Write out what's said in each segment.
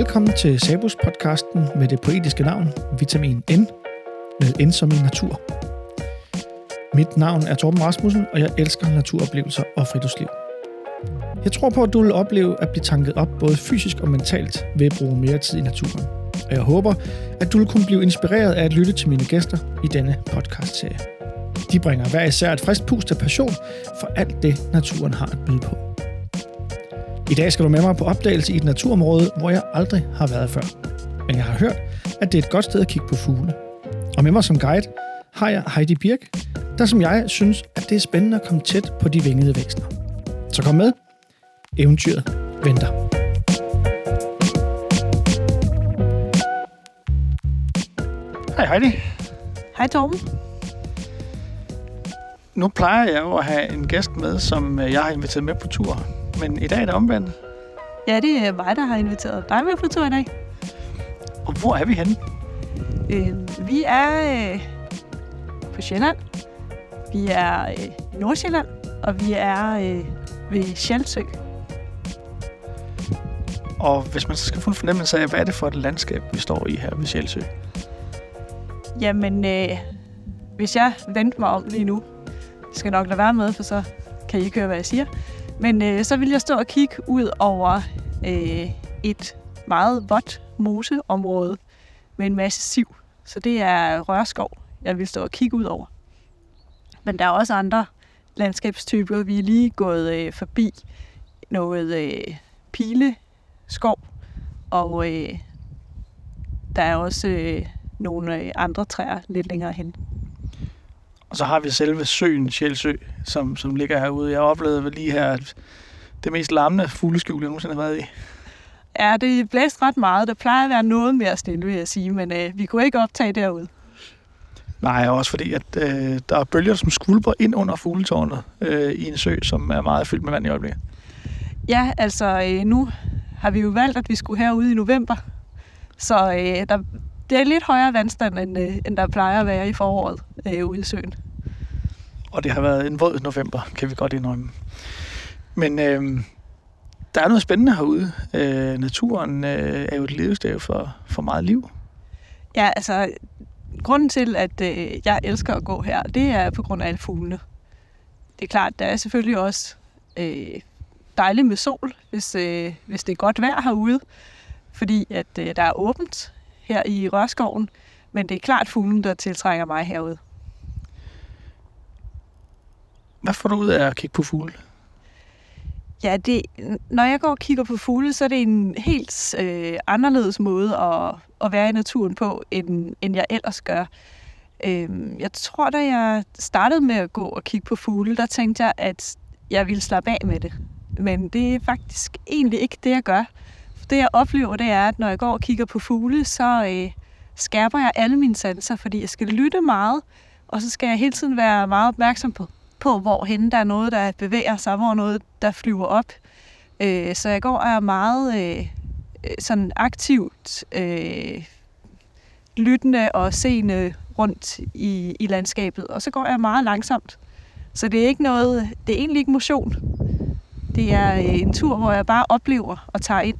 Velkommen til Sabus podcasten med det poetiske navn Vitamin N, med N som i natur. Mit navn er Torben Rasmussen, og jeg elsker naturoplevelser og friluftsliv. Jeg tror på, at du vil opleve at blive tanket op både fysisk og mentalt ved at bruge mere tid i naturen. Og jeg håber, at du vil kunne blive inspireret af at lytte til mine gæster i denne podcast-serie. De bringer hver især et frisk pust af passion for alt det, naturen har at byde på. I dag skal du med mig på opdagelse i et naturområde, hvor jeg aldrig har været før. Men jeg har hørt, at det er et godt sted at kigge på fugle. Og med mig som guide har jeg Heidi Birk, der som jeg synes, at det er spændende at komme tæt på de vingede væsener. Så kom med. Eventyret venter. Hej Heidi. Hej Torben. Nu plejer jeg jo at have en gæst med, som øh, jeg har inviteret med på tur. Men i dag er det omvendt. Ja, det er mig, der har inviteret dig med på tur i dag. Og hvor er vi henne? Øh, vi er øh, på Sjælland. Vi er øh, i Nordsjælland. Og vi er øh, ved Sjælsø. Og hvis man så skal få en fornemmelse af, hvad er det for et landskab, vi står i her ved Sjælsø? Jamen, øh, hvis jeg vendte mig om lige nu, skal jeg nok lade være med, for så kan I ikke høre, hvad jeg siger. Men øh, så vil jeg stå og kigge ud over øh, et meget vådt moseområde med en masse siv. Så det er rørskov, jeg vil stå og kigge ud over. Men der er også andre landskabstyper. Vi er lige gået øh, forbi noget øh, pileskov, og øh, der er også øh, nogle øh, andre træer lidt længere hen. Og så har vi selve søen Sjælsø, som, som ligger herude. Jeg oplevede lige her det mest larmende fugleskjul, jeg nogensinde har været i. Ja, det blæste ret meget. Der plejer at være noget mere stille, vil jeg sige, men øh, vi kunne ikke optage derude. Nej, også fordi, at øh, der er bølger, som skvulper ind under fugletårnet øh, i en sø, som er meget fyldt med vand i øjeblikket. Ja, altså øh, nu har vi jo valgt, at vi skulle herude i november. Så øh, der, det er lidt højere vandstand, end, øh, end der plejer at være i foråret øh, ude i søen. Og det har været en våd november, kan vi godt indrømme. Men øh, der er noget spændende herude. Øh, naturen øh, er jo et levestav for, for meget liv. Ja, altså grunden til, at øh, jeg elsker at gå her, det er på grund af alle fuglene. Det er klart, der er selvfølgelig også øh, dejligt med sol, hvis, øh, hvis det er godt vejr herude, fordi at øh, der er åbent her i Rørskoven, men det er klart fuglen, der tiltrækker mig herude. Hvad får du ud af at kigge på fugle? Ja, det, når jeg går og kigger på fugle, så er det en helt øh, anderledes måde at, at være i naturen på, end, end jeg ellers gør. Øh, jeg tror, da jeg startede med at gå og kigge på fugle, der tænkte jeg, at jeg ville slappe af med det. Men det er faktisk egentlig ikke det, jeg gør. Det, jeg oplever, det er, at når jeg går og kigger på fugle, så øh, skærper jeg alle mine sanser, fordi jeg skal lytte meget, og så skal jeg hele tiden være meget opmærksom på, på, hvor hen der er noget, der bevæger sig, hvor noget, der flyver op. Øh, så jeg går og er meget øh, øh, sådan aktivt øh, lyttende og seende rundt i, i landskabet. Og så går jeg meget langsomt. Så det er ikke noget, det er egentlig ikke motion. Det er øh, en tur, hvor jeg bare oplever og tager ind.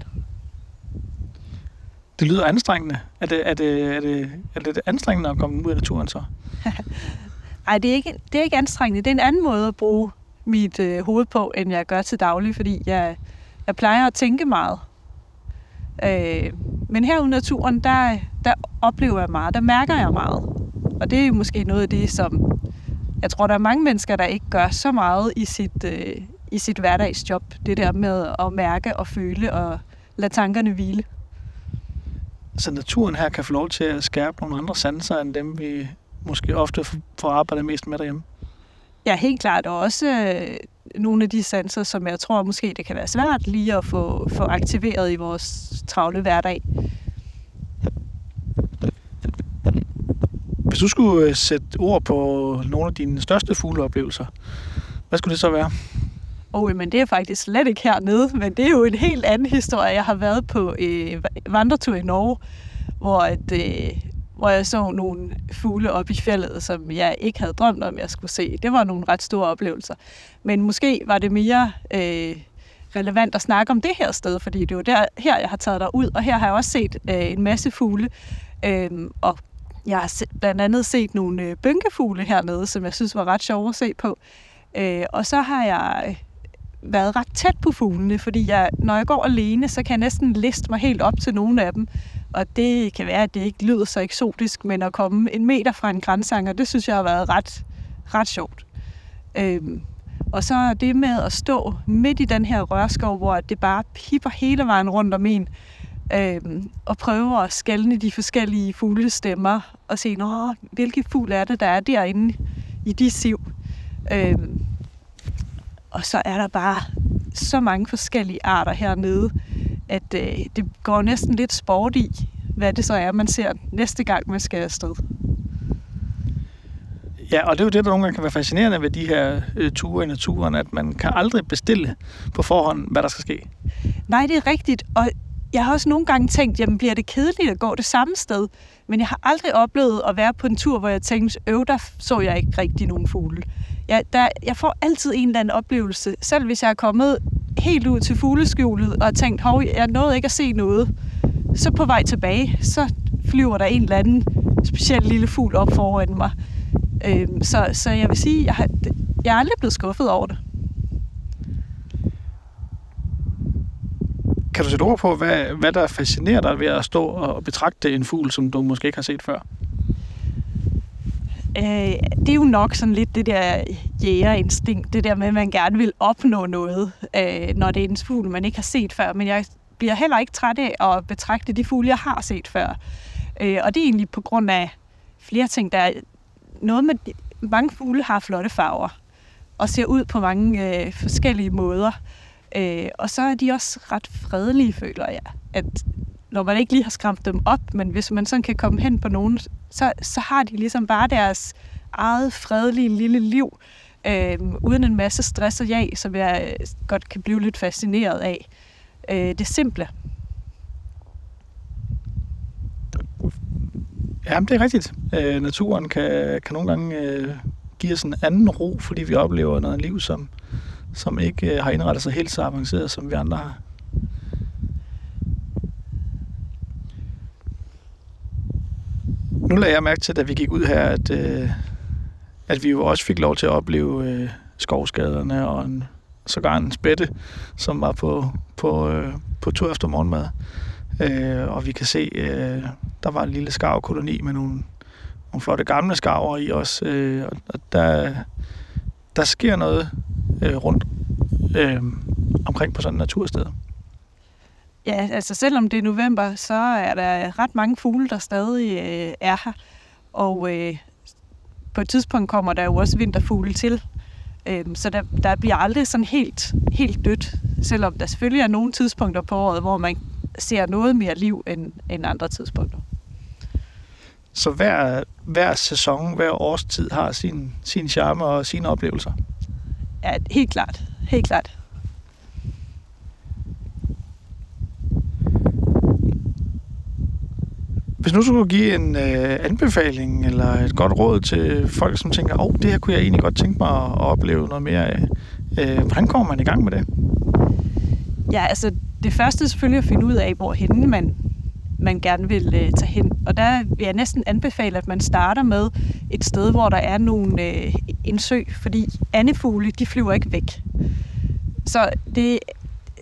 Det lyder anstrengende. Er det, er det, er det, er det anstrengende at komme ud af naturen så? Nej, det er, ikke, det er ikke anstrengende. Det er en anden måde at bruge mit øh, hoved på, end jeg gør til daglig, fordi jeg, jeg plejer at tænke meget. Øh, men herude i naturen, der, der oplever jeg meget, der mærker jeg meget. Og det er måske noget af det, som jeg tror, der er mange mennesker, der ikke gør så meget i sit, øh, i sit hverdagsjob. Det der med at mærke og føle og lade tankerne hvile. Så naturen her kan få lov til at skærpe nogle andre sanser, end dem vi måske ofte får arbejdet mest med derhjemme? Ja, helt klart. Og også øh, nogle af de sanser, som jeg tror måske det kan være svært lige at få, få aktiveret i vores travle hverdag. Hvis du skulle øh, sætte ord på nogle af dine største fugleoplevelser, hvad skulle det så være? Oh, men det er faktisk slet ikke hernede, men det er jo en helt anden historie. Jeg har været på øh, vandretur i Norge, hvor at, øh, hvor jeg så nogle fugle op i fjellet, som jeg ikke havde drømt om, jeg skulle se. Det var nogle ret store oplevelser. Men måske var det mere øh, relevant at snakke om det her sted, fordi det er jo der, her, jeg har taget dig ud, og her har jeg også set øh, en masse fugle, øh, og jeg har blandt andet set nogle øh, bynkefugle hernede, som jeg synes var ret sjove at se på. Øh, og så har jeg været ret tæt på fuglene, fordi jeg, når jeg går alene, så kan jeg næsten liste mig helt op til nogle af dem. Og det kan være, at det ikke lyder så eksotisk, men at komme en meter fra en grænsanger, det synes jeg har været ret, ret sjovt. Øhm, og så det med at stå midt i den her rørskov, hvor det bare pipper hele vejen rundt om en, øhm, og prøve at skælne de forskellige fuglestemmer, og se, Nå, hvilke fugl er det, der er derinde i de siv. Øhm, og så er der bare så mange forskellige arter hernede, at øh, det går næsten lidt sport i, hvad det så er, man ser næste gang, man skal afsted. Ja, og det er jo det, der nogle gange kan være fascinerende ved de her øh, ture i naturen, at man kan aldrig bestille på forhånd, hvad der skal ske. Nej, det er rigtigt, og jeg har også nogle gange tænkt, jamen bliver det kedeligt at gå det samme sted? Men jeg har aldrig oplevet at være på en tur, hvor jeg tænkte, øv, der så jeg ikke rigtig nogen fugle. Jeg, der, jeg får altid en eller anden oplevelse, selv hvis jeg er kommet helt ud til fugleskjulet og har tænkt, hov, jeg nåede ikke at se noget. Så på vej tilbage, så flyver der en eller anden speciel lille fugl op foran mig. Øhm, så, så jeg vil sige, jeg har, jeg er aldrig blevet skuffet over det. Kan du sætte ord på, hvad, hvad der fascinerer dig ved at stå og betragte en fugl, som du måske ikke har set før? Øh, det er jo nok sådan lidt det der jægerinstinkt, det der med, at man gerne vil opnå noget, øh, når det er en fugl, man ikke har set før. Men jeg bliver heller ikke træt af at betragte de fugle, jeg har set før. Øh, og det er egentlig på grund af flere ting. Der er noget med, mange fugle har flotte farver og ser ud på mange øh, forskellige måder. Øh, og så er de også ret fredelige, føler jeg. At når man ikke lige har skræmt dem op, men hvis man sådan kan komme hen på nogen, så, så har de ligesom bare deres eget fredelige lille liv, øh, uden en masse stress og jag, som jeg øh, godt kan blive lidt fascineret af. Øh, det simple. Ja, det er rigtigt. Øh, naturen kan, kan nogle gange øh, give os en anden ro, fordi vi oplever noget liv, som, som ikke øh, har indrettet sig helt så avanceret, som vi andre har. Nu lagde jeg mærke til, da vi gik ud her, at, øh, at vi jo også fik lov til at opleve øh, skovskaderne og en, sågar en spætte, som var på, på, øh, på tur efter morgenmad. Øh, og vi kan se, øh, der var en lille skarvkoloni med nogle, nogle flotte gamle skarver i os. Øh, og der, der sker noget øh, rundt øh, omkring på sådan en natursted. Ja, altså selvom det er november, så er der ret mange fugle, der stadig øh, er her. Og øh, på et tidspunkt kommer der jo også vinterfugle til. Øh, så der, der bliver aldrig sådan helt, helt dødt. Selvom der selvfølgelig er nogle tidspunkter på året, hvor man ser noget mere liv end, end andre tidspunkter. Så hver, hver sæson, hver årstid har sin, sin charme og sine oplevelser? Ja, helt klart. Helt klart. Hvis nu skulle give en øh, anbefaling eller et godt råd til folk, som tænker, åh, oh, det her kunne jeg egentlig godt tænke mig at opleve noget mere af. Øh, hvordan kommer man i gang med det? Ja, altså det første er selvfølgelig at finde ud af, hvor henne man, man gerne vil øh, tage hen. Og der vil jeg næsten anbefale, at man starter med et sted, hvor der er nogle, øh, en sø, fordi andefugle, de flyver ikke væk. Så det er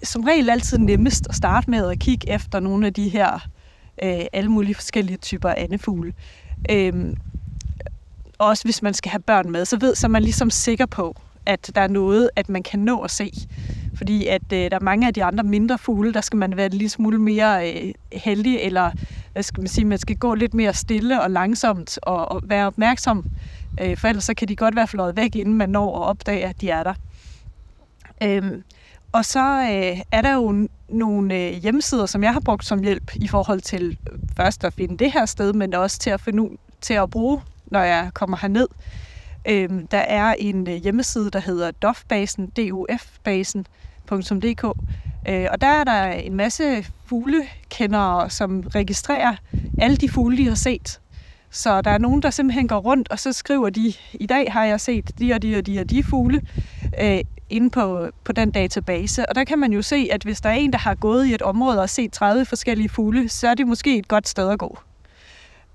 som regel altid nemmest at starte med at kigge efter nogle af de her øh, alle mulige forskellige typer andefugle. Øhm, også hvis man skal have børn med, så ved så er man ligesom sikker på, at der er noget, at man kan nå at se. Fordi at øh, der er mange af de andre mindre fugle, der skal man være lidt smule mere øh, heldig, eller hvad skal man sige, man skal gå lidt mere stille og langsomt og, og være opmærksom. Øh, for ellers så kan de godt være fløjet væk, inden man når at opdage, at de er der. Øh, og så øh, er der jo nogle øh, hjemmesider, som jeg har brugt som hjælp i forhold til øh, først at finde det her sted, men også til at, finde, til at bruge, når jeg kommer herned. Øhm, der er en øh, hjemmeside, der hedder dofbasen, dufbasen.dk, øh, og der er der en masse fuglekendere, som registrerer alle de fugle, de har set. Så der er nogen, der simpelthen går rundt, og så skriver de, i dag har jeg set de og de og de og de fugle. Øh, inde på, på den database, og der kan man jo se, at hvis der er en, der har gået i et område og set 30 forskellige fugle, så er det måske et godt sted at gå.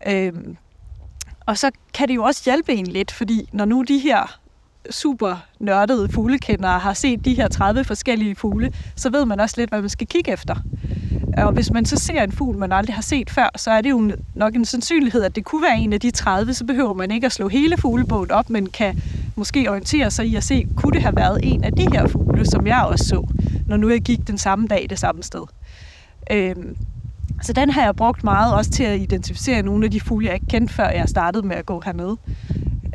Øh, og så kan det jo også hjælpe en lidt, fordi når nu de her super nørdede fuglekendere har set de her 30 forskellige fugle, så ved man også lidt, hvad man skal kigge efter. Og hvis man så ser en fugl, man aldrig har set før, så er det jo nok en sandsynlighed, at det kunne være en af de 30, så behøver man ikke at slå hele fuglebogen op, men kan måske orientere sig i at se, kunne det have været en af de her fugle, som jeg også så, når nu jeg gik den samme dag det samme sted. Øhm, så den har jeg brugt meget også til at identificere nogle af de fugle, jeg ikke kendte, før jeg startede med at gå hernede.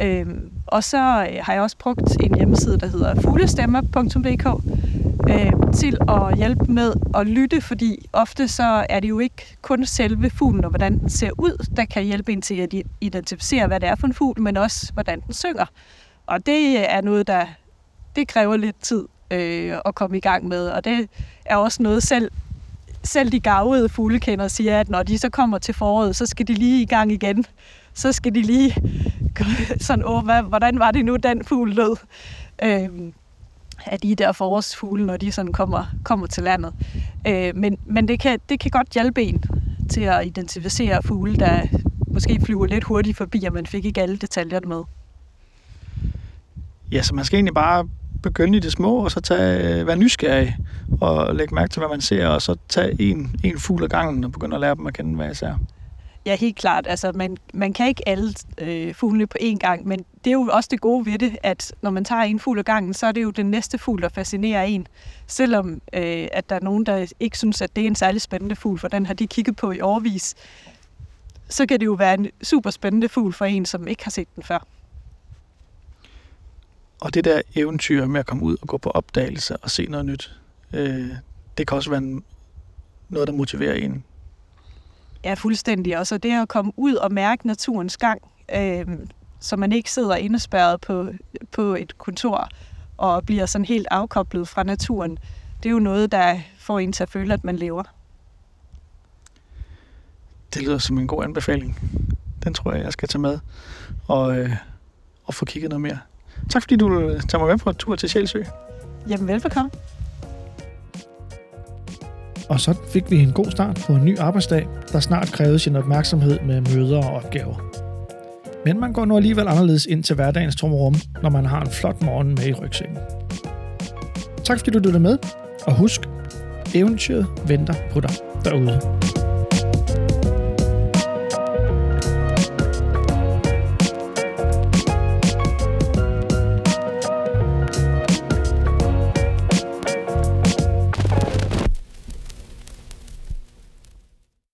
Øhm, og så øh, har jeg også brugt en hjemmeside, der hedder fuglestemmer.dk øh, til at hjælpe med at lytte, fordi ofte så er det jo ikke kun selve fuglen og hvordan den ser ud, der kan hjælpe en til at identificere, hvad det er for en fugl, men også hvordan den synger. Og det er noget, der det kræver lidt tid øh, at komme i gang med, og det er også noget selv selv de gavede fuglekender siger, at når de så kommer til foråret, så skal de lige i gang igen. Så skal de lige sådan, åh, hvad, hvordan var det nu, den fugl lød? Øhm, af de der forårsfugle, når de sådan kommer, kommer til landet. Øh, men men det, kan, det kan godt hjælpe en til at identificere fugle, der måske flyver lidt hurtigt forbi, og man fik ikke alle detaljerne med. Ja, så man skal egentlig bare begynde i det små, og så tage, øh, være nysgerrig og lægge mærke til, hvad man ser, og så tage en, en fugl ad gangen og begynde at lære dem at kende, hvad jeg ser. Ja, helt klart. Altså, man, man kan ikke alle øh, fuglene på én gang, men det er jo også det gode ved det, at når man tager en fugl ad gangen, så er det jo den næste fugl, der fascinerer en. Selvom øh, at der er nogen, der ikke synes, at det er en særlig spændende fugl, for den har de kigget på i årvis, så kan det jo være en super spændende fugl for en, som ikke har set den før. Og det der eventyr med at komme ud og gå på opdagelse og se noget nyt, øh, det kan også være noget, der motiverer en Ja, fuldstændig. Og så det at komme ud og mærke naturens gang, øh, så man ikke sidder indespærret på, på et kontor og bliver sådan helt afkoblet fra naturen. Det er jo noget, der får en til at føle, at man lever. Det lyder som en god anbefaling. Den tror jeg, jeg skal tage med og, øh, og få kigget noget mere. Tak fordi du tager mig med på en tur til Sjælsø. Jamen velbekomme. Og så fik vi en god start på en ny arbejdsdag, der snart krævede sin opmærksomhed med møder og opgaver. Men man går nu alligevel anderledes ind til hverdagens tomrum, når man har en flot morgen med i rygsækken. Tak fordi du lyttede med, og husk, eventyret venter på dig derude.